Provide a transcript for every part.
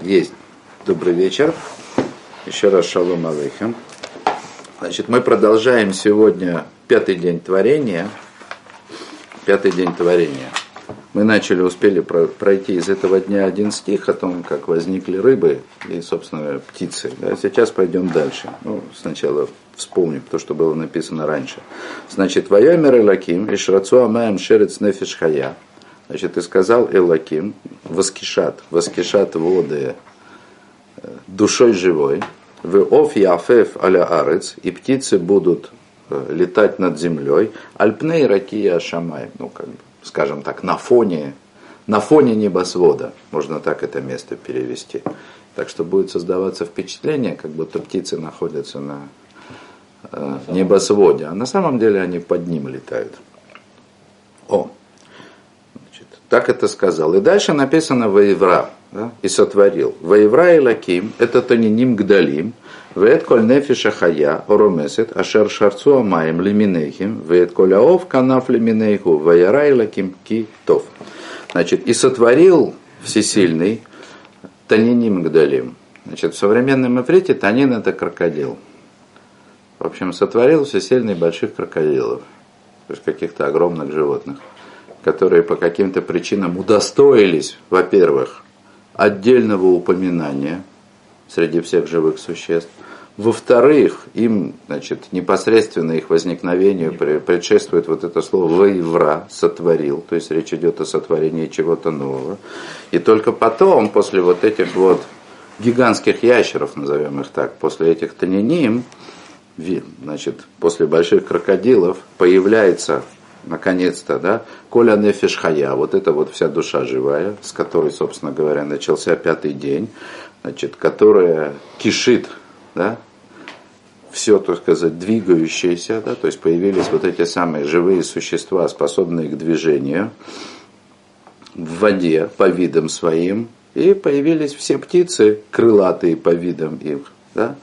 Есть. Добрый вечер. Еще раз шалом алейхам. Значит, мы продолжаем сегодня пятый день творения. Пятый день творения. Мы начали, успели пройти из этого дня один стих о том, как возникли рыбы и, собственно, птицы. Да, сейчас пойдем дальше. Ну, сначала вспомним то, что было написано раньше. Значит, «Ваямер Элаким, Ишрацу Амаем Шерец Нефиш Хая». Значит, и сказал Элаким, воскишат, воскишат воды э, душой живой, в оф яфеф аля арец, и птицы будут э, летать над землей, альпней ракия шамай, ну, как бы, скажем так, на фоне, на фоне небосвода, можно так это место перевести. Так что будет создаваться впечатление, как будто птицы находятся на э, небосводе, а на самом деле они под ним летают. О, так это сказал. И дальше написано «Воевра» да, и сотворил. «Воевра и лаким» – это тониним гдалим, «Веет коль нефиша хая оромесет, ашер шарцу амаем лиминейхим, веет коль аов канав лиминейху, ваяра и лаким ки тов». Значит, и сотворил всесильный таниним гдалим. Значит, в современном иврите танин – это крокодил. В общем, сотворил всесильный больших крокодилов, то есть каких-то огромных животных которые по каким-то причинам удостоились, во-первых, отдельного упоминания среди всех живых существ, во-вторых, им, значит, непосредственно их возникновению предшествует вот это слово «воевра», «сотворил», то есть речь идет о сотворении чего-то нового. И только потом, после вот этих вот гигантских ящеров, назовем их так, после этих таниним, значит, после больших крокодилов, появляется наконец-то, да, Коля Нефиш вот это вот вся душа живая, с которой, собственно говоря, начался пятый день, значит, которая кишит, да, все, так сказать, двигающееся, да, то есть появились вот эти самые живые существа, способные к движению в воде по видам своим, и появились все птицы, крылатые по видам их, да,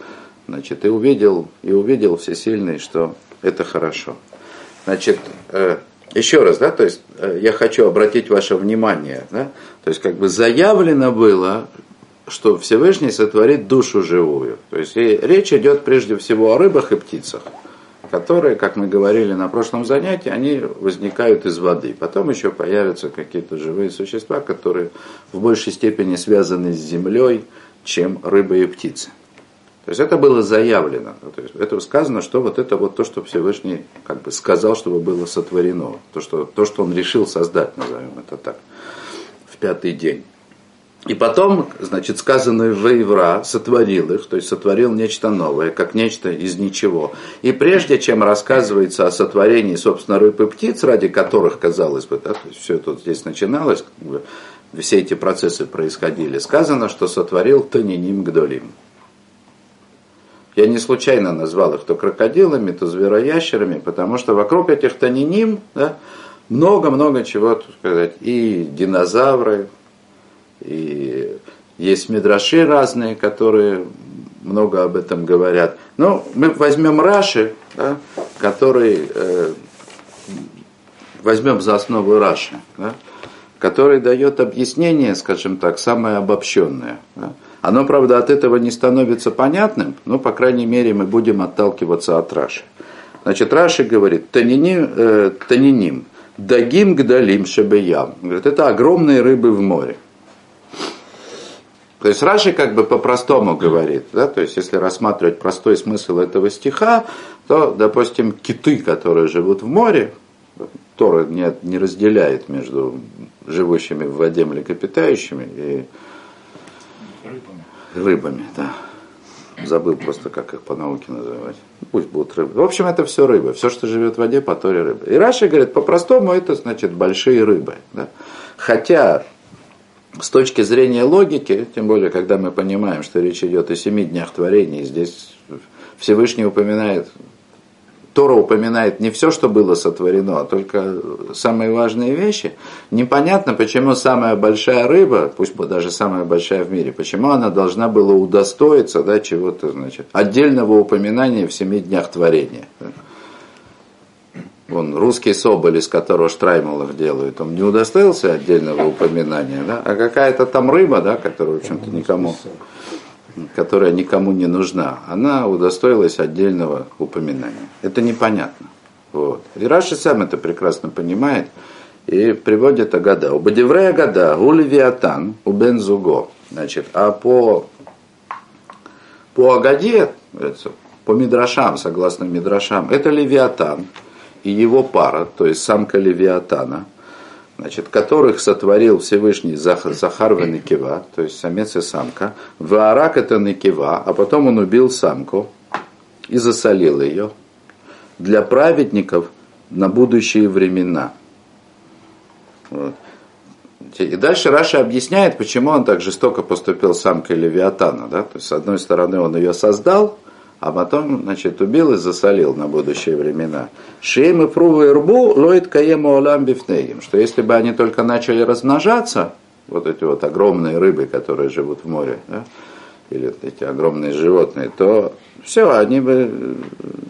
значит, и увидел, и увидел всесильный, что это хорошо. Значит, э, еще раз, да, то есть э, я хочу обратить ваше внимание, да, то есть как бы заявлено было, что Всевышний сотворит душу живую. То есть речь идет прежде всего о рыбах и птицах, которые, как мы говорили на прошлом занятии, они возникают из воды. Потом еще появятся какие-то живые существа, которые в большей степени связаны с землей, чем рыбы и птицы. То есть это было заявлено. То есть это сказано, что вот это вот то, что Всевышний как бы сказал, чтобы было сотворено. То, что, то, что он решил создать, назовем это так, в пятый день. И потом, значит, сказано Вейвра сотворил их, то есть сотворил нечто новое, как нечто из ничего. И прежде чем рассказывается о сотворении, собственно, рыб и птиц, ради которых, казалось бы, да, то есть все это здесь начиналось, как бы, все эти процессы происходили, сказано, что сотворил Таниним Гдолим. Я не случайно назвал их то крокодилами, то звероящерами, потому что вокруг этих таниним да, много-много чего, так сказать, и динозавры, и есть мидраши разные, которые много об этом говорят. Ну, мы возьмем Раши, да, который, э, возьмем за основу Раши, да, который дает объяснение, скажем так, самое обобщенное. Да. Оно, правда, от этого не становится понятным, но, по крайней мере, мы будем отталкиваться от Раши. Значит, Раши говорит, таниним, э, таниним дагим гдалим шебеям. Говорит, это огромные рыбы в море. То есть Раши как бы по-простому говорит, да, то есть если рассматривать простой смысл этого стиха, то, допустим, киты, которые живут в море, Тора не, не разделяет между живущими в воде млекопитающими и рыбами, да. Забыл просто, как их по науке называть. Пусть будут рыбы. В общем, это все рыбы. Все, что живет в воде, по торе рыбы. И Раши говорит, по-простому это значит большие рыбы. Да? Хотя с точки зрения логики, тем более, когда мы понимаем, что речь идет о семи днях творения, здесь Всевышний упоминает Тора упоминает не все, что было сотворено, а только самые важные вещи. Непонятно, почему самая большая рыба, пусть бы даже самая большая в мире, почему она должна была удостоиться да, чего-то, значит, отдельного упоминания в семи днях творения. он русский соболь, из которого штраймалов делают, он не удостоился отдельного упоминания, да? а какая-то там рыба, да, которая, в общем-то, никому, которая никому не нужна, она удостоилась отдельного упоминания. Это непонятно. Вот. И Раши сам это прекрасно понимает и приводит Агада. У Бадеврея Агада, у Левиатан, у Бензуго. Значит, а по, по Агаде, по Мидрашам, согласно Мидрашам, это Левиатан и его пара, то есть самка Левиатана, значит, которых сотворил Всевышний Захар Венекива, то есть самец и самка. והרג את הנקבה, а потом он убил самку и засолил ее для праведников на будущие времена. Вот. И дальше Раши объясняет, почему он так жестоко поступил с самкой Левиатана. Да? То есть, с одной стороны, он ее создал, а потом, значит, убил и засолил на будущие времена. שאם יפרו וירבו לא יתקיים העולם בפניהם. Что если бы они только начали размножаться, вот эти вот огромные рыбы, которые живут в море, да, или эти огромные животные, то все, они бы,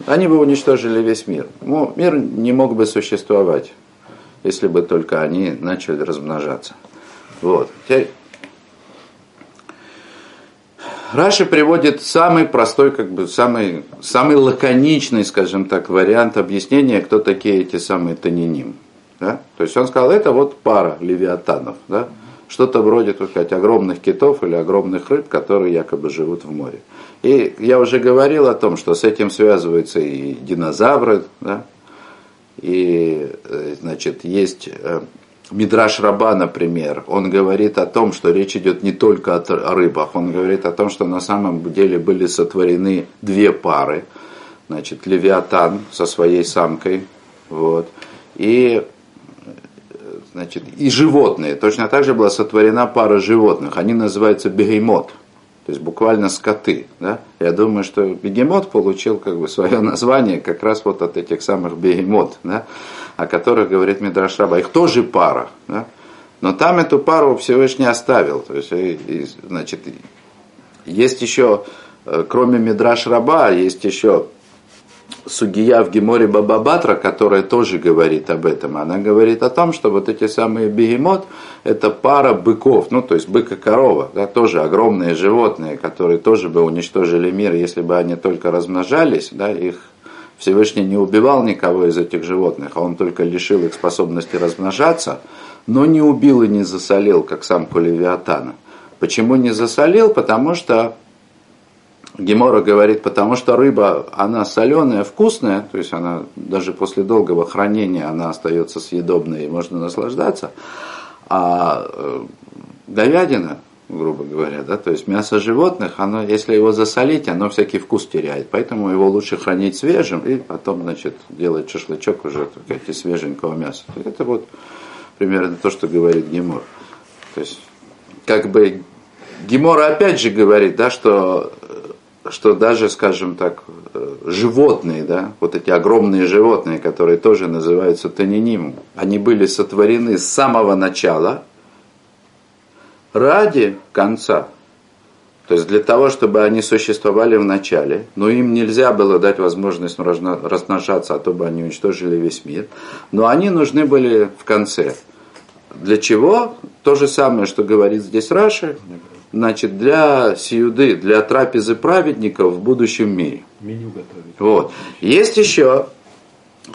они бы уничтожили весь мир. Ну, мир не мог бы существовать, если бы только они начали размножаться. Вот. Теперь Раши приводит самый простой, как бы самый, самый лаконичный, скажем так, вариант объяснения, кто такие эти самые таниним. Да? То есть он сказал, это вот пара левиатанов. Да? Что-то вроде, так сказать, огромных китов или огромных рыб, которые якобы живут в море. И я уже говорил о том, что с этим связываются и динозавры, да? и, э, значит, есть э, Мидраш Раба, например, он говорит о том, что речь идет не только о рыбах, он говорит о том, что на самом деле были сотворены две пары, значит, Левиатан со своей самкой, вот, и значит, и животные. Точно так же была сотворена пара животных. Они называются бегемот, то есть буквально скоты. Да? Я думаю, что бегемот получил как бы свое название как раз вот от этих самых бегемот. Да? о которых говорит Мидраш Раба. Их тоже пара. Да? Но там эту пару Всевышний оставил. То есть, и, и, значит, есть еще, э, кроме Мидраш Раба, есть еще Сугия в Геморе Бабабатра, которая тоже говорит об этом. Она говорит о том, что вот эти самые бегемот – это пара быков, ну то есть бык и корова, да, тоже огромные животные, которые тоже бы уничтожили мир, если бы они только размножались, да, их Всевышний не убивал никого из этих животных, а он только лишил их способности размножаться, но не убил и не засолил, как самку Левиатана. Почему не засолил? Потому что Гемора говорит, потому что рыба, она соленая, вкусная, то есть она даже после долгого хранения она остается съедобной и можно наслаждаться, а э, говядина, грубо говоря, да, то есть мясо животных, оно, если его засолить, оно всякий вкус теряет, поэтому его лучше хранить свежим и потом, значит, делать шашлычок уже, так из свеженького мяса. Это вот примерно то, что говорит Гемор. То есть, как бы, Гемор опять же говорит, да, что, что даже, скажем так, животные, да, вот эти огромные животные, которые тоже называются танинимом, они были сотворены с самого начала – ради конца. То есть для того, чтобы они существовали в начале, но им нельзя было дать возможность размножаться, а то бы они уничтожили весь мир. Но они нужны были в конце. Для чего? То же самое, что говорит здесь Раши, значит, для сиюды, для трапезы праведников в будущем мире. Меню готовить. Вот. Есть еще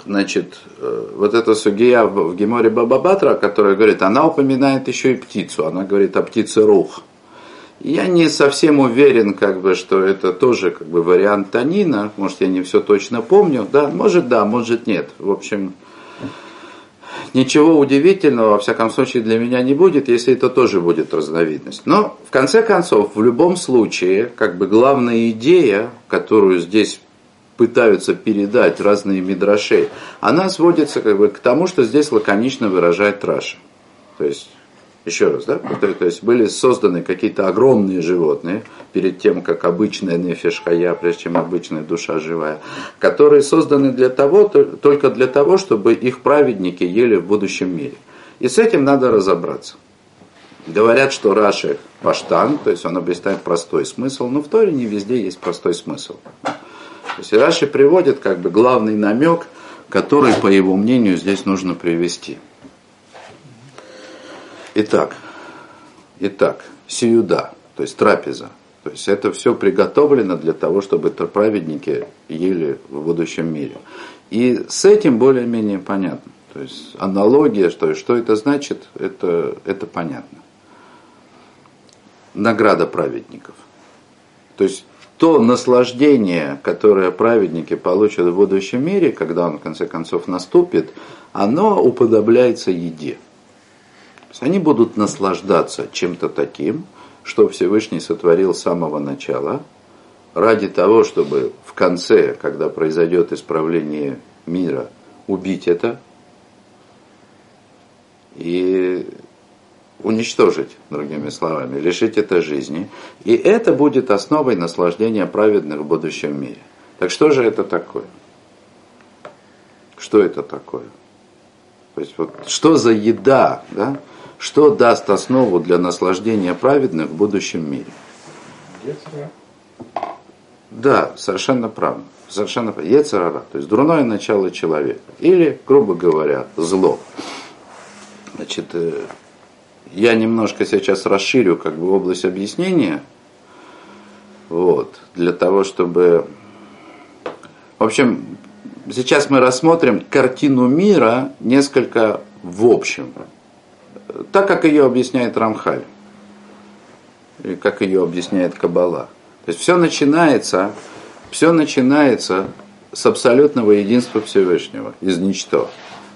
значит, э, вот эта сугия в Геморе Бабабатра, которая говорит, она упоминает еще и птицу, она говорит о птице рух. Я не совсем уверен, как бы, что это тоже как бы вариант Танина, может я не все точно помню, да, может да, может нет. В общем, ничего удивительного, во всяком случае, для меня не будет, если это тоже будет разновидность. Но, в конце концов, в любом случае, как бы главная идея, которую здесь пытаются передать разные мидрашей, она сводится как бы к тому, что здесь лаконично выражает Раша. То есть, еще раз, да, то, есть были созданы какие-то огромные животные перед тем, как обычная нефешхая, прежде чем обычная душа живая, которые созданы для того, только для того, чтобы их праведники ели в будущем мире. И с этим надо разобраться. Говорят, что Раши паштан, то есть он объясняет простой смысл, но в Торе не везде есть простой смысл. То есть Раши приводит как бы главный намек, который, по его мнению, здесь нужно привести. Итак, итак, сиюда, то есть трапеза. То есть это все приготовлено для того, чтобы праведники ели в будущем мире. И с этим более-менее понятно. То есть аналогия, что, что это значит, это, это понятно. Награда праведников. То есть то наслаждение, которое праведники получат в будущем мире, когда он в конце концов наступит, оно уподобляется еде. Они будут наслаждаться чем-то таким, что Всевышний сотворил с самого начала, ради того, чтобы в конце, когда произойдет исправление мира, убить это и уничтожить, другими словами, лишить это жизни. И это будет основой наслаждения праведных в будущем мире. Так что же это такое? Что это такое? То есть вот что за еда, да? Что даст основу для наслаждения праведных в будущем мире? Да, совершенно правильно. Совершенно правильно. Ецарара, то есть дурное начало человека. Или, грубо говоря, зло. Значит, э, я немножко сейчас расширю как бы область объяснения, вот, для того, чтобы... В общем, сейчас мы рассмотрим картину мира несколько в общем, так как ее объясняет Рамхаль, и как ее объясняет Кабала. То есть все начинается, все начинается с абсолютного единства Всевышнего, из ничто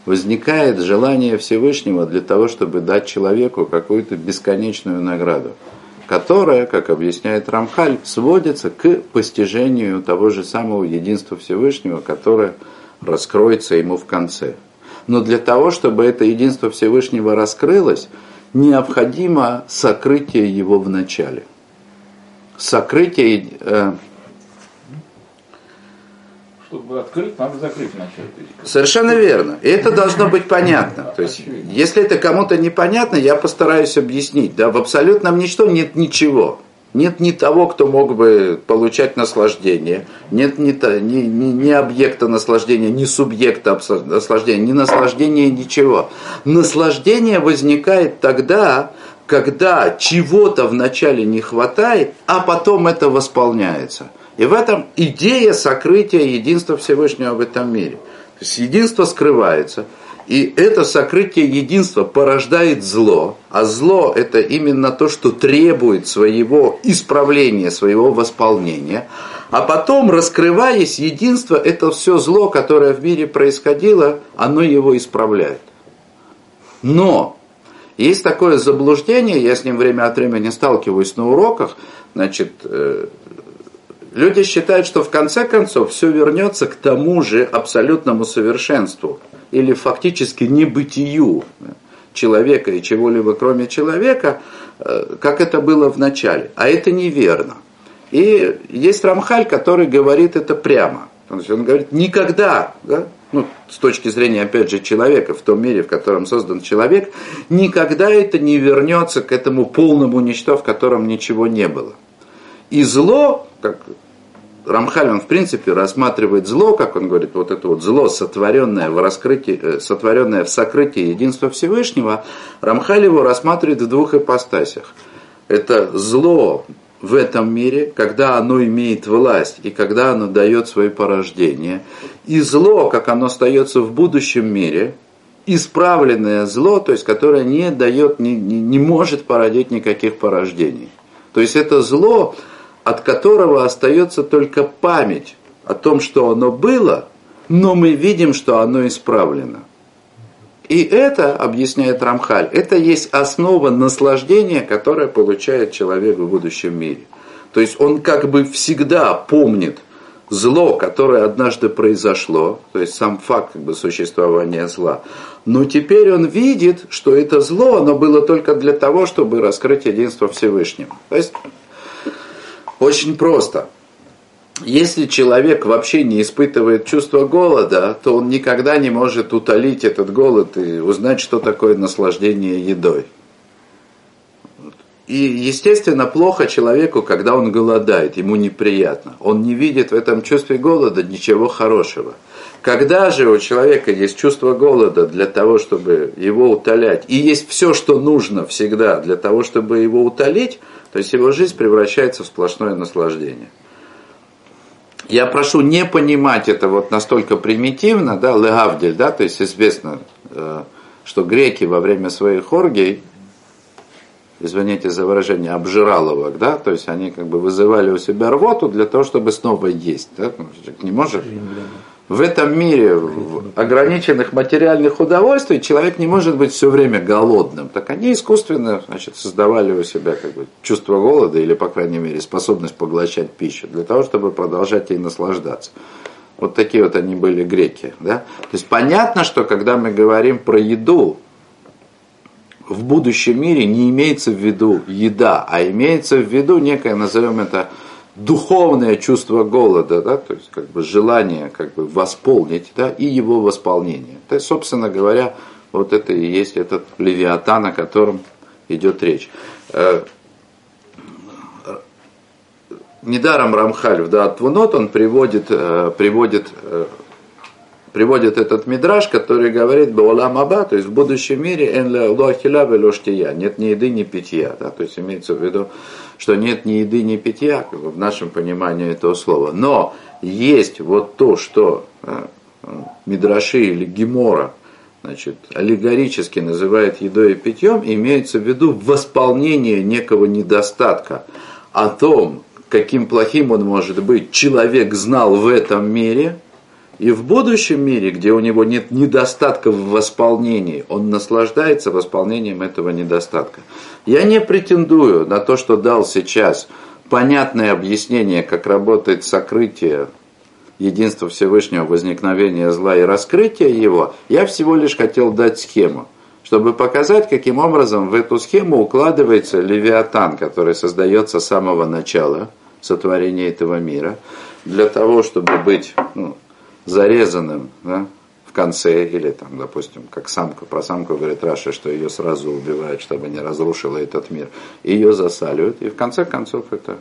возникает желание Всевышнего для того, чтобы дать человеку какую-то бесконечную награду, которая, как объясняет Рамхаль, сводится к постижению того же самого единства Всевышнего, которое раскроется ему в конце. Но для того, чтобы это единство Всевышнего раскрылось, необходимо сокрытие его в начале. Сокрытие э, чтобы открыть, надо закрыть вначале. Совершенно верно. И это должно быть понятно. То есть, если это кому-то непонятно, я постараюсь объяснить. Да, в абсолютном ничто нет ничего. Нет ни того, кто мог бы получать наслаждение. Нет ни, ни, ни, ни объекта наслаждения, ни субъекта наслаждения, ни наслаждения, ничего. Наслаждение возникает тогда, когда чего-то вначале не хватает, а потом это восполняется – и в этом идея сокрытия единства Всевышнего в этом мире. То есть единство скрывается, и это сокрытие единства порождает зло, а зло это именно то, что требует своего исправления, своего восполнения. А потом, раскрываясь единство, это все зло, которое в мире происходило, оно его исправляет. Но есть такое заблуждение, я с ним время от времени сталкиваюсь на уроках, значит, э, Люди считают, что в конце концов все вернется к тому же абсолютному совершенству или фактически небытию человека и чего-либо кроме человека, э, как это было в начале. А это неверно. И есть Рамхаль, который говорит это прямо. Он говорит, никогда, да, ну, с точки зрения, опять же, человека, в том мире, в котором создан человек, никогда это не вернется к этому полному ничто, в котором ничего не было. И зло, как Рамхаль, он в принципе рассматривает зло, как он говорит, вот это вот зло, сотворенное в, раскрытии, э, сотворенное в сокрытии единства Всевышнего, Рамхаль его рассматривает в двух ипостасях. Это зло в этом мире, когда оно имеет власть и когда оно дает свои порождения, и зло, как оно остается в будущем мире, исправленное зло, то есть которое не дает, не, не, не может породить никаких порождений. То есть это зло, от которого остается только память о том, что оно было, но мы видим, что оно исправлено. И это, объясняет Рамхаль, это есть основа наслаждения, которое получает человек в будущем мире. То есть он как бы всегда помнит зло, которое однажды произошло, то есть сам факт как бы, существования зла. Но теперь он видит, что это зло, оно было только для того, чтобы раскрыть единство Всевышнего. То есть очень просто. Если человек вообще не испытывает чувство голода, то он никогда не может утолить этот голод и узнать, что такое наслаждение едой. И, естественно, плохо человеку, когда он голодает, ему неприятно. Он не видит в этом чувстве голода ничего хорошего. Когда же у человека есть чувство голода для того, чтобы его утолять, и есть все, что нужно всегда для того, чтобы его утолить, то есть его жизнь превращается в сплошное наслаждение. Я прошу не понимать это вот настолько примитивно, да, легавдель, да, то есть известно, э, что греки во время своих оргий извините за выражение, обжираловок, да, то есть они как бы вызывали у себя рвоту для того, чтобы снова есть, да, ну, не может. В этом мире ограниченных материальных удовольствий человек не может быть все время голодным. Так они искусственно значит, создавали у себя как бы, чувство голода или, по крайней мере, способность поглощать пищу для того, чтобы продолжать ей наслаждаться. Вот такие вот они были греки. Да? То есть понятно, что когда мы говорим про еду, в будущем мире не имеется в виду еда, а имеется в виду некое, назовем это, духовное чувство голода, да, то есть как бы желание как бы восполнить, да, и его восполнение. То есть, собственно говоря, вот это и есть этот левиатан, о котором идет речь. Э, недаром Рамхаль в Даатвунот он приводит, э, приводит э, приводит этот мидраж, который говорит Баулам Аба, то есть в будущем мире эн лохиля велоштия, нет ни еды, ни питья. Да, то есть имеется в виду, что нет ни еды, ни питья, в нашем понимании этого слова. Но есть вот то, что а, Мидраши или Гемора, значит, аллегорически называет едой и питьем, имеется в виду восполнение некого недостатка. О том, каким плохим он может быть, человек знал в этом мире – и в будущем мире, где у него нет недостатка в восполнении, он наслаждается восполнением этого недостатка. Я не претендую на то, что дал сейчас понятное объяснение, как работает сокрытие единства Всевышнего, возникновения зла и раскрытия его. Я всего лишь хотел дать схему, чтобы показать, каким образом в эту схему укладывается левиатан, который создается с самого начала сотворения этого мира, для того, чтобы быть ну, зарезанным да, в конце, или там, допустим, как самка, про самку говорит Раша, что ее сразу убивают, чтобы не разрушила этот мир, ее засаливают, и в конце концов это,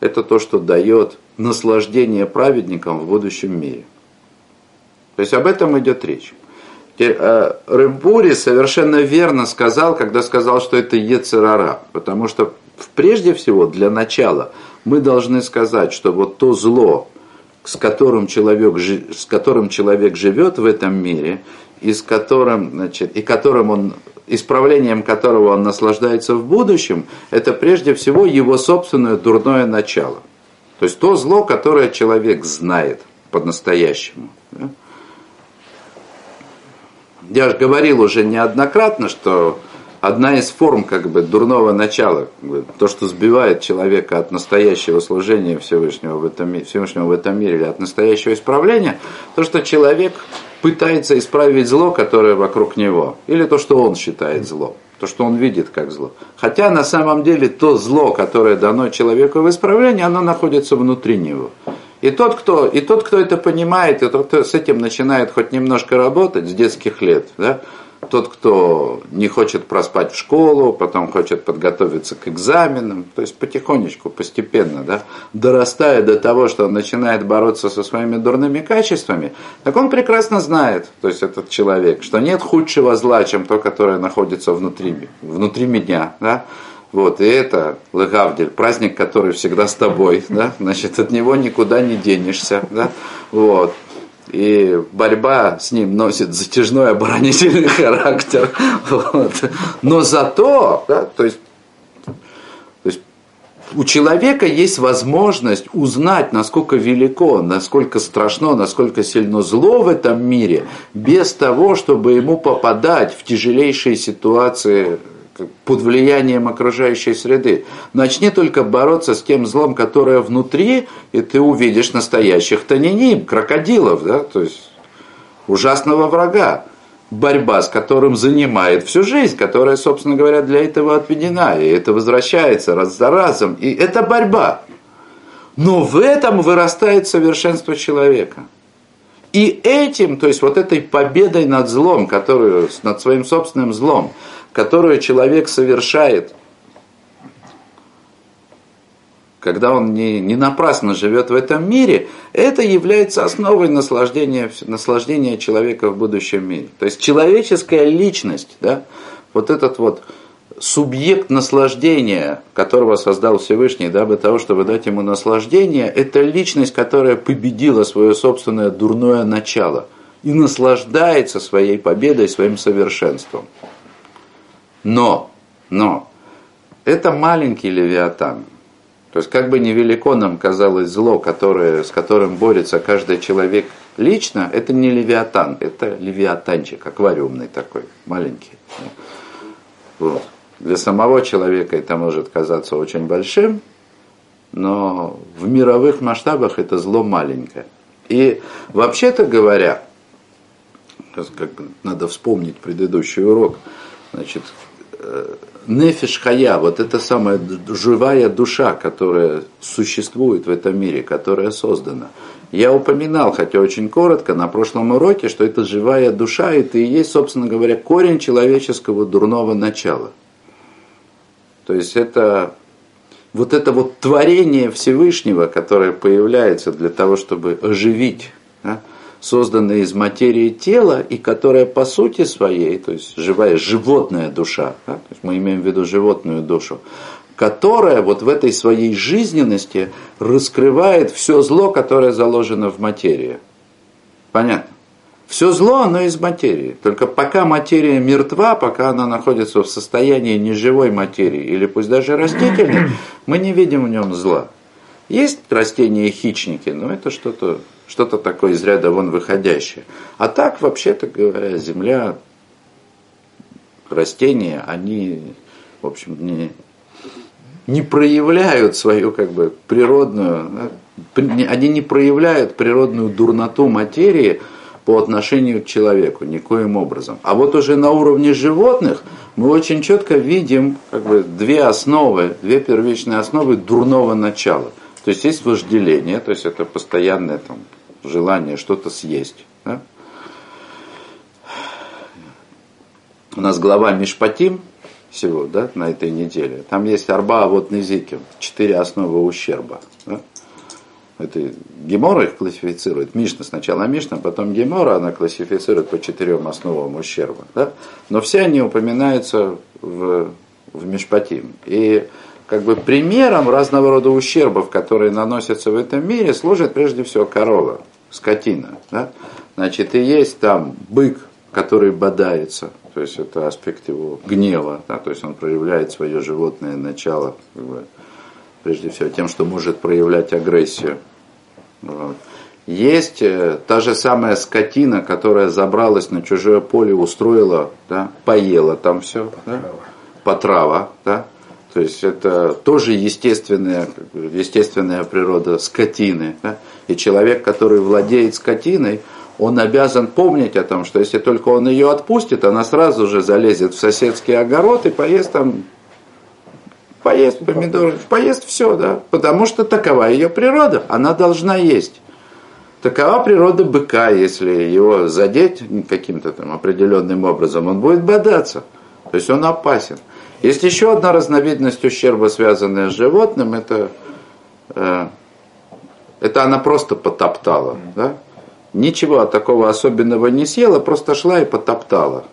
это то, что дает наслаждение праведникам в будущем мире. То есть об этом идет речь. Э, Рыбури совершенно верно сказал, когда сказал, что это Ецерара, потому что прежде всего для начала мы должны сказать, что вот то зло, с которым человек, с которым человек живет в этом мире, и с которым, значит, и которым он, исправлением которого он наслаждается в будущем, это прежде всего его собственное дурное начало. То есть то зло, которое человек знает по-настоящему. Я же говорил уже неоднократно, что одна из форм как бы дурного начала, то, что сбивает человека от настоящего служения Всевышнего в этом, Всевышнего в этом мире или от настоящего исправления, то, что человек пытается исправить зло, которое вокруг него, или то, что он считает злом, то, что он видит как зло. Хотя на самом деле то зло, которое дано человеку в исправлении, оно находится внутри него. И тот, кто, и тот, кто это понимает, и тот, кто с этим начинает хоть немножко работать с детских лет, да, тот, кто не хочет проспать в школу, потом хочет подготовиться к экзаменам, то есть потихонечку, постепенно, да, дорастая до того, что он начинает бороться со своими дурными качествами, так он прекрасно знает, то есть этот человек, что нет худшего зла, чем то, которое находится внутри, внутри меня, да, вот, и это Легавдель, праздник, который всегда с тобой, да, значит, от него никуда не денешься, да, вот и борьба с ним носит затяжной оборонительный характер. Вот. Но зато, да, то есть, то есть у человека есть возможность узнать, насколько велико, насколько страшно, насколько сильно зло в этом мире, без того, чтобы ему попадать в тяжелейшие ситуации под влиянием окружающей среды. Начни только бороться с тем злом, которое внутри, и ты увидишь настоящих таниним, крокодилов, да, то есть ужасного врага, борьба с которым занимает всю жизнь, которая, собственно говоря, для этого отведена, и это возвращается раз за разом, и это борьба. Но в этом вырастает совершенство человека. И этим, то есть вот этой победой над злом, которую, над своим собственным злом, которую человек совершает когда он не, не напрасно живет в этом мире, это является основой наслаждения, наслаждения человека в будущем мире. То есть человеческая личность, да, вот этот вот субъект наслаждения, которого создал Всевышний, дабы того, чтобы дать ему наслаждение, это личность, которая победила свое собственное дурное начало и наслаждается своей победой, своим совершенством. Но, но, это маленький левиатан. То есть, как бы невелико нам казалось зло, которое, с которым борется каждый человек лично, это не левиатан, это левиатанчик, аквариумный такой, маленький. Вот. Для самого человека это может казаться очень большим, но в мировых масштабах это зло маленькое. И вообще-то говоря, как надо вспомнить предыдущий урок, значит, нефиш вот эта самая живая душа, которая существует в этом мире, которая создана. Я упоминал, хотя очень коротко, на прошлом уроке, что это живая душа, это и есть, собственно говоря, корень человеческого дурного начала – то есть это вот это вот творение Всевышнего, которое появляется для того, чтобы оживить да, созданное из материи тело, и которое по сути своей, то есть живая животная душа, да, то есть мы имеем в виду животную душу, которая вот в этой своей жизненности раскрывает все зло, которое заложено в материи. Понятно? Все зло, оно из материи. Только пока материя мертва, пока она находится в состоянии неживой материи, или пусть даже растительной, мы не видим в нем зла. Есть растения-хищники, но это что-то что такое из ряда вон выходящее. А так, вообще-то говоря, земля, растения, они, в общем, не, не проявляют свою как бы природную, они не проявляют природную дурноту материи, по отношению к человеку, никоим образом. А вот уже на уровне животных мы очень четко видим как бы, две основы, две первичные основы дурного начала. То есть есть вожделение, то есть это постоянное там, желание что-то съесть. Да? У нас глава Мишпатим всего да, на этой неделе. Там есть арба, вот Незиким, четыре основы ущерба. Да? это Гемора их классифицирует, Мишна сначала Мишна, потом Гемора, она классифицирует по четырем основам ущерба. Да? Но все они упоминаются в, в Мишпатим. И как бы примером разного рода ущербов, которые наносятся в этом мире, служит прежде всего корова, скотина. Да? Значит, и есть там бык, который бодается, то есть это аспект его гнева, да? то есть он проявляет свое животное начало, как бы, прежде всего тем, что может проявлять агрессию. Вот. Есть э, та же самая скотина, которая забралась на чужое поле, устроила, да, поела там все, да, потрава, да, то есть это тоже естественная, естественная природа скотины. Да? И человек, который владеет скотиной, он обязан помнить о том, что если только он ее отпустит, она сразу же залезет в соседский огород и поест там поест помидоры, поест все, да, потому что такова ее природа, она должна есть. Такова природа быка, если его задеть каким-то там определенным образом, он будет бодаться, то есть он опасен. Есть еще одна разновидность ущерба, связанная с животным, это, э, это она просто потоптала, да? Ничего такого особенного не съела, просто шла и потоптала.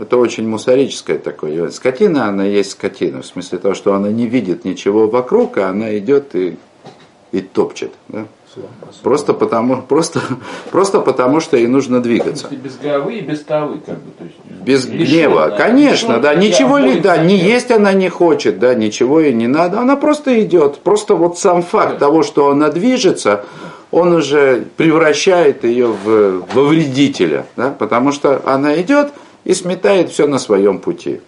Это очень мусорическое такое. Скотина, она есть скотина, в смысле того, что она не видит ничего вокруг, а она идет и, и топчет. Да? Просто потому, просто, просто потому, что ей нужно двигаться. Без головы и без тавы, как бы. То есть, без гнева, да. конечно, да, ничего ли, да, не есть она не хочет, да, ничего ей не надо, она просто идет. Просто вот сам факт того, что она движется, он уже превращает ее в, во вредителя, да, потому что она идет, и сметает все на своем пути.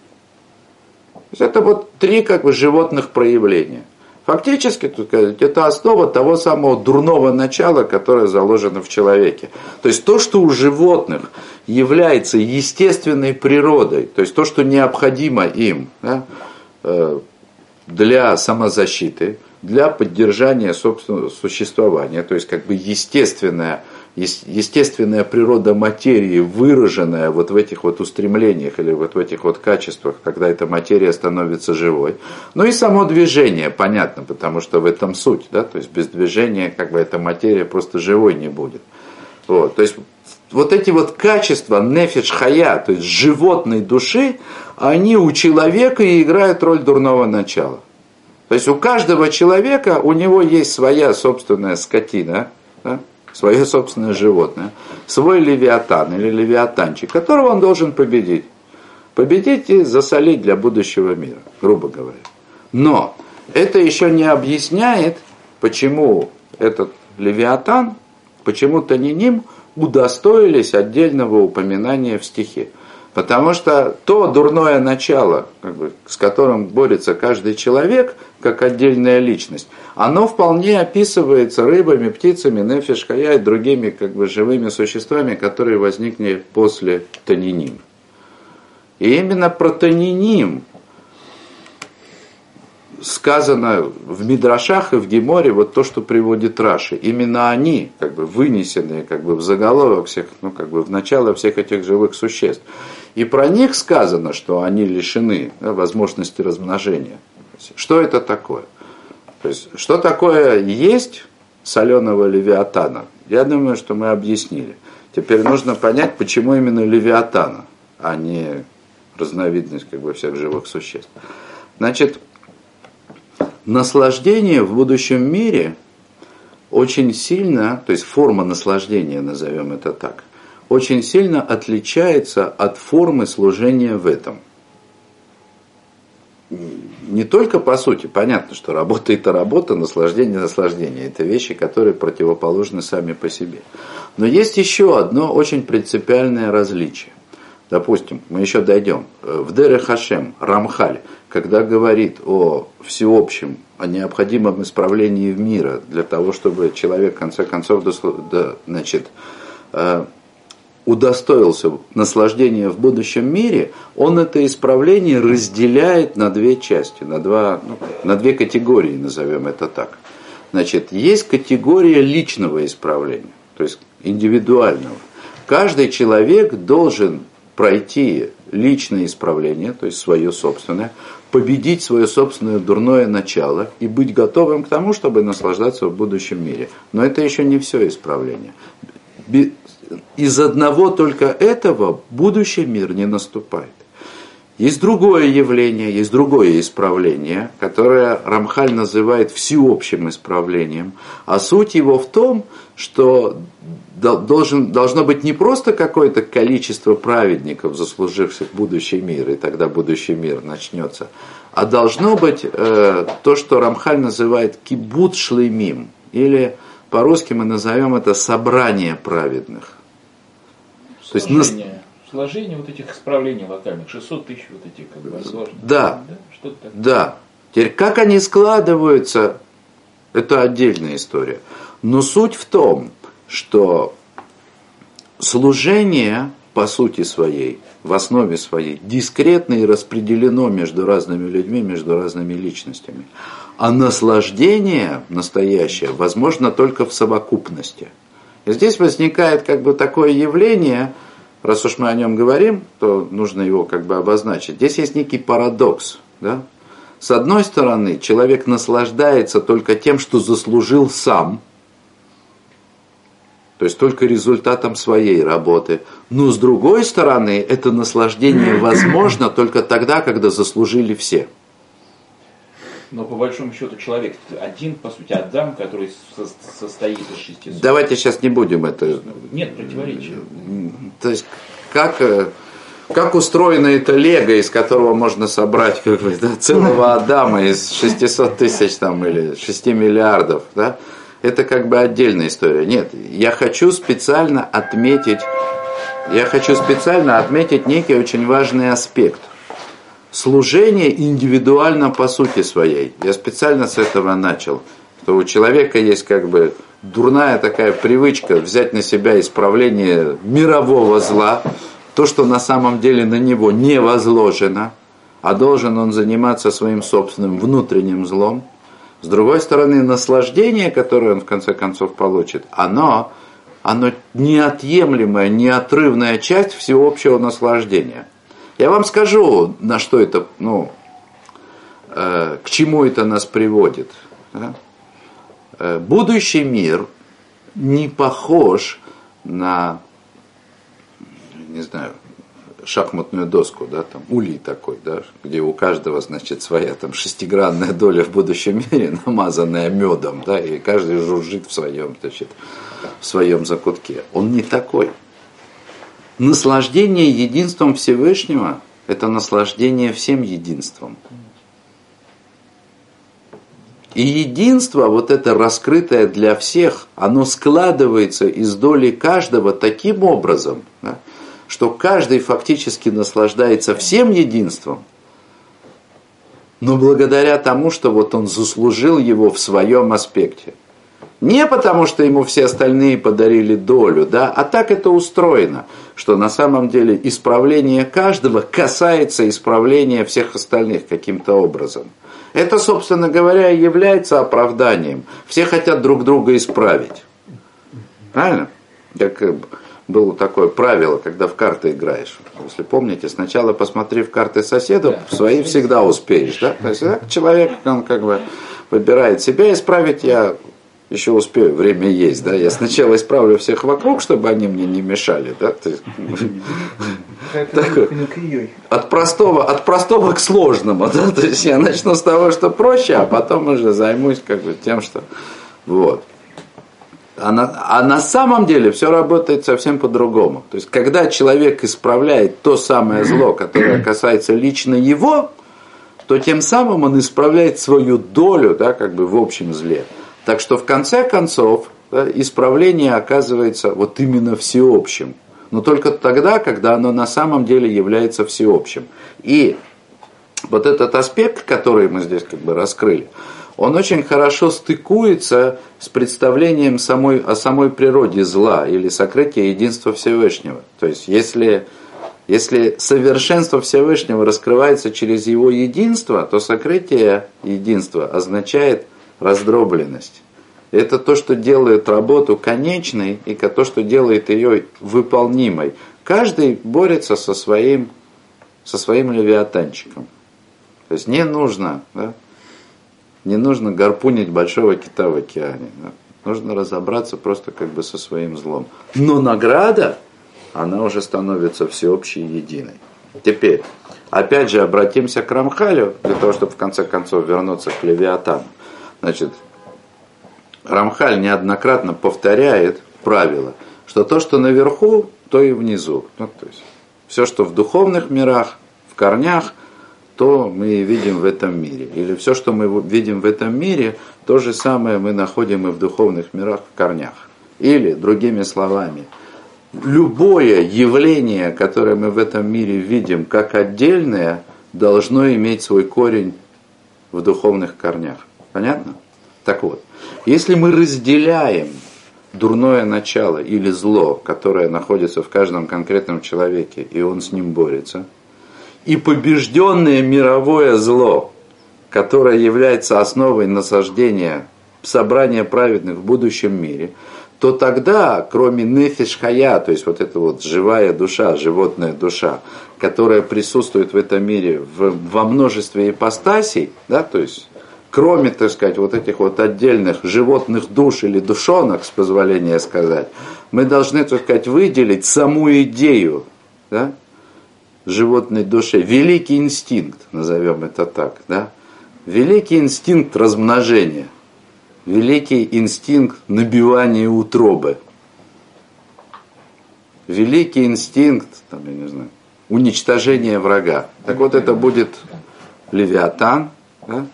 То есть это вот три как бы животных проявления. Фактически, тут сказать, это основа того самого дурного начала, которое заложено в человеке. То есть то, что у животных является естественной природой, то есть то, что необходимо им да, э, для самозащиты, для поддержания собственного существования, то есть как бы естественная естественная природа материи, выраженная вот в этих вот устремлениях или вот в этих вот качествах, когда эта материя становится живой. Ну и само движение, понятно, потому что в этом суть, да, то есть без движения как бы эта материя просто живой не будет. Вот, то есть вот эти вот качества нефиш хая, то есть животной души, они у человека и играют роль дурного начала. То есть у каждого человека, у него есть своя собственная скотина, да, свое собственное животное, свой левиатан или левиатанчик, которого он должен победить. Победить и засолить для будущего мира, грубо говоря. Но это еще не объясняет, почему этот левиатан, почему Таниним удостоились отдельного упоминания в стихе. Потому что то дурное начало, как бы, с которым борется каждый человек, как отдельная личность, оно вполне описывается рыбами, птицами, нефишкая и другими как бы, живыми существами, которые возникли после Таниним. И именно про Таниним сказано в Мидрашах и в Геморе вот то, что приводит Раши. Именно они, как бы вынесенные как бы в заголовок всех, ну как бы в начало всех этих живых существ. И про них сказано, что они лишены да, возможности размножения. Что это такое? То есть, что такое есть соленого левиатана? Я думаю, что мы объяснили. Теперь нужно понять, почему именно левиатана, а не разновидность как бы, всех живых существ. Значит, наслаждение в будущем мире очень сильно, то есть форма наслаждения, назовем это так, очень сильно отличается от формы служения в этом. Не только по сути, понятно, что работа это работа, наслаждение наслаждение. Это вещи, которые противоположны сами по себе. Но есть еще одно очень принципиальное различие. Допустим, мы еще дойдем. В Дере Хашем Рамхаль, когда говорит о всеобщем, о необходимом исправлении мира для того, чтобы человек в конце концов значит, э, удостоился наслаждения в будущем мире, он это исправление разделяет на две части, на, два, ну, на две категории, назовем это так. Значит, есть категория личного исправления, то есть индивидуального. Каждый человек должен пройти личное исправление, то есть свое собственное, победить свое собственное дурное начало и быть готовым к тому, чтобы наслаждаться в будущем мире. Но это еще не все исправление из одного только этого будущий мир не наступает. Есть другое явление, есть другое исправление, которое Рамхаль называет всеобщим исправлением. А суть его в том, что должен, должно быть не просто какое-то количество праведников, заслуживших будущий мир, и тогда будущий мир начнется, а должно быть э, то, что Рамхаль называет кибут шлемим, или по-русски мы назовем это собрание праведных. То есть. Сложение вот этих исправлений локальных, 600 тысяч вот этих как бы сложных. Да, да, что да. Теперь как они складываются, это отдельная история. Но суть в том, что служение по сути своей, в основе своей, дискретно и распределено между разными людьми, между разными личностями. А наслаждение настоящее возможно только в совокупности – и здесь возникает как бы такое явление, раз уж мы о нем говорим, то нужно его как бы обозначить. Здесь есть некий парадокс. Да? С одной стороны, человек наслаждается только тем, что заслужил сам, то есть только результатом своей работы. Но с другой стороны, это наслаждение возможно только тогда, когда заслужили все. Но по большому счету человек один, по сути, Адам, который состоит из шести Давайте сейчас не будем это... Нет противоречия. То есть как, э, как устроено это лего, из которого можно собрать как бы, да, целого Адама из 600 тысяч там, или 6 миллиардов, да? это как бы отдельная история. Нет, я хочу специально отметить, я хочу специально отметить некий очень важный аспект – служение индивидуально по сути своей. Я специально с этого начал. Что у человека есть как бы дурная такая привычка взять на себя исправление мирового зла, то, что на самом деле на него не возложено, а должен он заниматься своим собственным внутренним злом. С другой стороны, наслаждение, которое он в конце концов получит, оно оно неотъемлемая, неотрывная часть всеобщего наслаждения. Я вам скажу, на что это, ну, э, к чему это нас приводит. Да? Э, будущий мир не похож на, не знаю, шахматную доску, да, там улей такой, да, где у каждого, значит, своя там шестигранная доля в будущем мире, намазанная медом, да, и каждый жужжит в своем, значит, в своем закутке. Он не такой. Наслаждение единством Всевышнего – это наслаждение всем единством. И единство, вот это раскрытое для всех, оно складывается из доли каждого таким образом, да, что каждый фактически наслаждается всем единством, но благодаря тому, что вот он заслужил его в своем аспекте. Не потому, что ему все остальные подарили долю, да, а так это устроено, что на самом деле исправление каждого касается исправления всех остальных каким-то образом. Это, собственно говоря, и является оправданием. Все хотят друг друга исправить. Правильно? Как было такое правило, когда в карты играешь. Если помните, сначала посмотри в карты соседа, да. свои всегда успеешь. Да? То есть человек, он как бы выбирает себя исправить, я еще успею, время есть, да, я сначала исправлю всех вокруг, чтобы они мне не мешали, да, от простого, от простого к сложному, да, то есть я начну с того, что проще, а потом уже займусь как бы тем, что, вот. А на, а на самом деле все работает совсем по-другому. То есть, когда человек исправляет то самое зло, которое касается лично его, то тем самым он исправляет свою долю, да, как бы в общем зле. Так что в конце концов да, исправление оказывается вот именно всеобщим. Но только тогда, когда оно на самом деле является всеобщим. И вот этот аспект, который мы здесь как бы раскрыли, он очень хорошо стыкуется с представлением самой, о самой природе зла или сокрытия единства Всевышнего. То есть, если, если совершенство Всевышнего раскрывается через его единство, то сокрытие единства означает раздробленность. Это то, что делает работу конечной и то, что делает ее выполнимой. Каждый борется со своим, со своим левиатанчиком. То есть не нужно да, не нужно гарпунить большого кита в океане. Да? Нужно разобраться просто как бы со своим злом. Но награда, она уже становится всеобщей единой. Теперь, опять же, обратимся к Рамхалю, для того, чтобы в конце концов вернуться к Левиатану. Значит, Рамхаль неоднократно повторяет правило, что то, что наверху, то и внизу. Ну, то есть, все, что в духовных мирах, в корнях – то мы видим в этом мире. Или все, что мы видим в этом мире, то же самое мы находим и в духовных мирах в корнях. Или, другими словами, любое явление, которое мы в этом мире видим как отдельное, должно иметь свой корень в духовных корнях. Понятно? Так вот, если мы разделяем дурное начало или зло, которое находится в каждом конкретном человеке, и он с ним борется – и побежденное мировое зло, которое является основой насаждения собрания праведных в будущем мире, то тогда, кроме нефиш хая, то есть вот эта вот живая душа, животная душа, которая присутствует в этом мире в, во множестве ипостасей, да, то есть кроме, так сказать, вот этих вот отдельных животных душ или душонок, с позволения сказать, мы должны, так сказать, выделить саму идею, да, животной душе, великий инстинкт, назовем это так, да? великий инстинкт размножения, великий инстинкт набивания утробы, великий инстинкт, там, я не знаю, уничтожения врага. Так вот это будет Левиатан, да?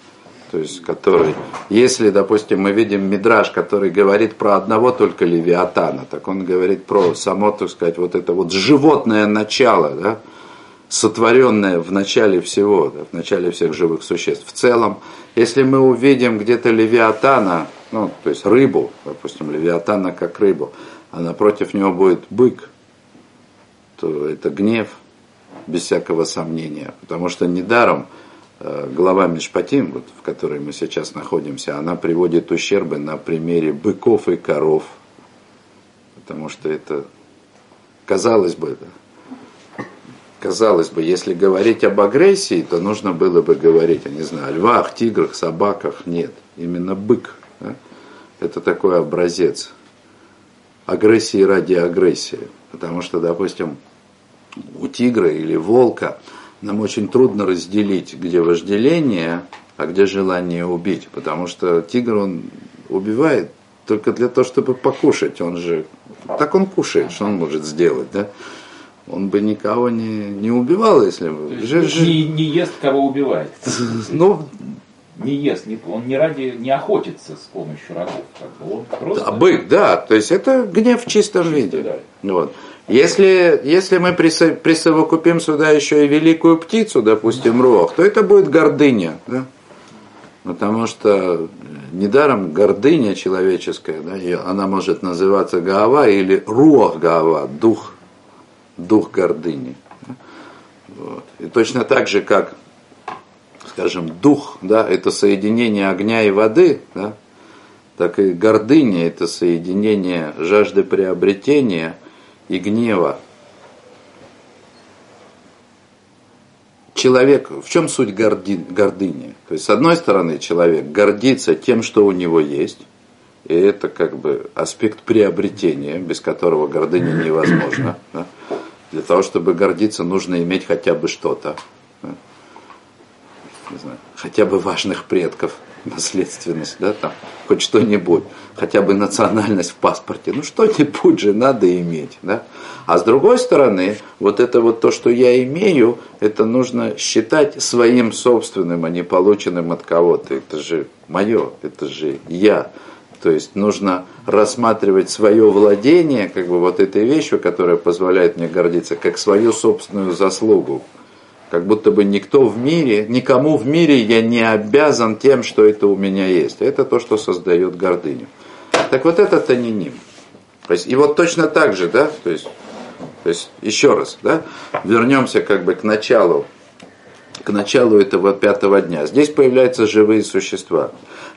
То есть который, если, допустим, мы видим Мидраж, который говорит про одного только Левиатана, так он говорит про само, так сказать, вот это вот животное начало, да, сотворенное в начале всего, да, в начале всех живых существ. В целом, если мы увидим где-то левиатана, ну, то есть рыбу, допустим, левиатана как рыбу, а напротив него будет бык, то это гнев, без всякого сомнения. Потому что недаром э, глава Мишпатим, вот, в которой мы сейчас находимся, она приводит ущербы на примере быков и коров. потому что это, казалось бы, да, казалось бы, если говорить об агрессии, то нужно было бы говорить, я не знаю, о львах, тиграх, собаках. Нет, именно бык. Да? Это такой образец агрессии ради агрессии. Потому что, допустим, у тигра или волка нам очень трудно разделить, где вожделение, а где желание убить. Потому что тигр, он убивает только для того, чтобы покушать. Он же, так он кушает, что он может сделать, да? Он бы никого не, не убивал, если бы... Ж, не, не ест, кого убивает. Ну, не ест, не, он не ради, не охотится с помощью рогов. Как бы. Он просто... Да, бык, да, то есть это гнев в чистом Чисто, виде. Да. Вот. Если, если мы присовокупим сюда еще и великую птицу, допустим, рог, то это будет гордыня. Да? Потому что недаром гордыня человеческая, да, она может называться Гаава или Руах Гаава, дух, дух гордыни. Вот. И точно так же, как, скажем, дух, да, это соединение огня и воды, да, так и гордыня это соединение жажды приобретения и гнева. Человек, в чем суть горди, гордыни? То есть, с одной стороны, человек гордится тем, что у него есть, и это как бы аспект приобретения, без которого гордыня невозможна. Да? Для того, чтобы гордиться, нужно иметь хотя бы что-то. Да? Не знаю, хотя бы важных предков наследственность, да, там, хоть что-нибудь, хотя бы национальность в паспорте, ну что-нибудь же надо иметь, да. А с другой стороны, вот это вот то, что я имею, это нужно считать своим собственным, а не полученным от кого-то. Это же мое, это же я. То есть нужно рассматривать свое владение, как бы вот этой вещью, которая позволяет мне гордиться, как свою собственную заслугу как будто бы никто в мире, никому в мире я не обязан тем, что это у меня есть. Это то, что создает гордыню. Так вот это тониним. То есть, и вот точно так же, да, то есть, то есть еще раз, да, вернемся как бы к началу, к началу этого пятого дня. Здесь появляются живые существа.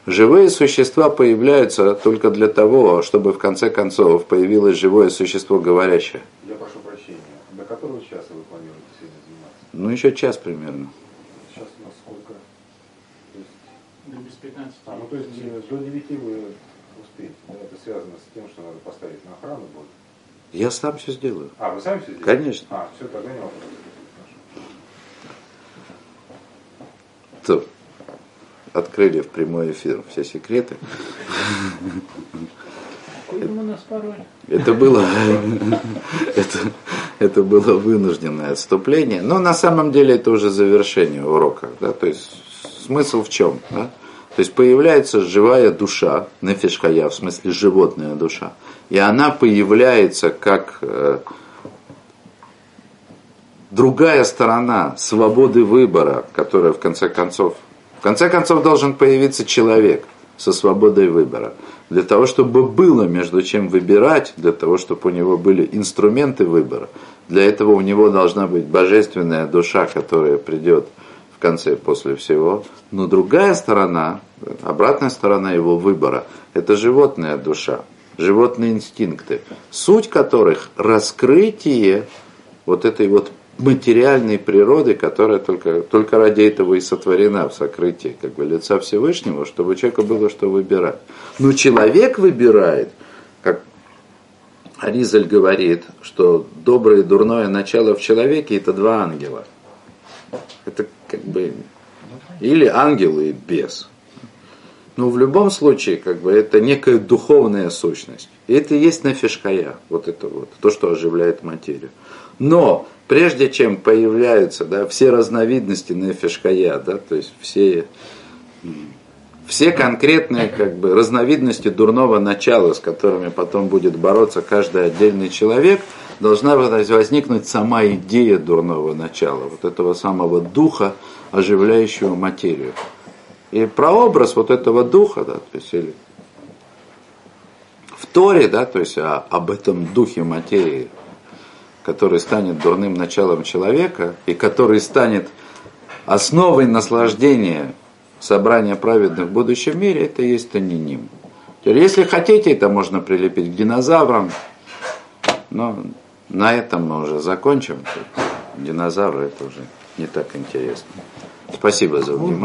Живые существа появляются только для того, чтобы в конце концов появилось живое существо говорящее. Я прошу прощения. До которого часа вы планируете? Ну, еще час примерно. Сейчас у нас сколько? Есть... Ну, без 15. А, ну то есть э, до 9 вы успеете. Это связано с тем, что надо поставить на охрану будет. Я сам все сделаю. А, вы сами все сделаете? Конечно. А, все, тогда не вопрос. То, открыли в прямой эфир все секреты. Какой у нас пароль? Это было, это, это было вынужденное отступление. Но на самом деле это уже завершение урока. Да? То есть смысл в чем? Да? То есть появляется живая душа, нефишхая, в смысле животная душа. И она появляется как э, другая сторона свободы выбора, которая в конце концов, в конце концов должен появиться человек со свободой выбора для того, чтобы было между чем выбирать, для того, чтобы у него были инструменты выбора. Для этого у него должна быть божественная душа, которая придет в конце после всего. Но другая сторона, обратная сторона его выбора, это животная душа, животные инстинкты, суть которых раскрытие вот этой вот материальной природы, которая только, только ради этого и сотворена в сокрытии как бы, лица Всевышнего, чтобы у человека было что выбирать. Но человек выбирает, как Аризаль говорит, что доброе и дурное начало в человеке это два ангела. Это как бы или ангел и бес. Но в любом случае, как бы, это некая духовная сущность. И это и есть нафишкая, вот это вот, то, что оживляет материю. Но прежде чем появляются да, все разновидности нефешкая, да, то есть все, все конкретные как бы, разновидности дурного начала, с которыми потом будет бороться каждый отдельный человек, должна возникнуть сама идея дурного начала, вот этого самого духа, оживляющего материю. И прообраз вот этого духа, да, то есть или в Торе, да, то есть о, об этом духе материи, который станет дурным началом человека и который станет основой наслаждения собрания праведных в будущем мире, это и есть. Теперь, если хотите, это можно прилепить к динозаврам, Но на этом мы уже закончим. Динозавры это уже не так интересно. Спасибо за внимание.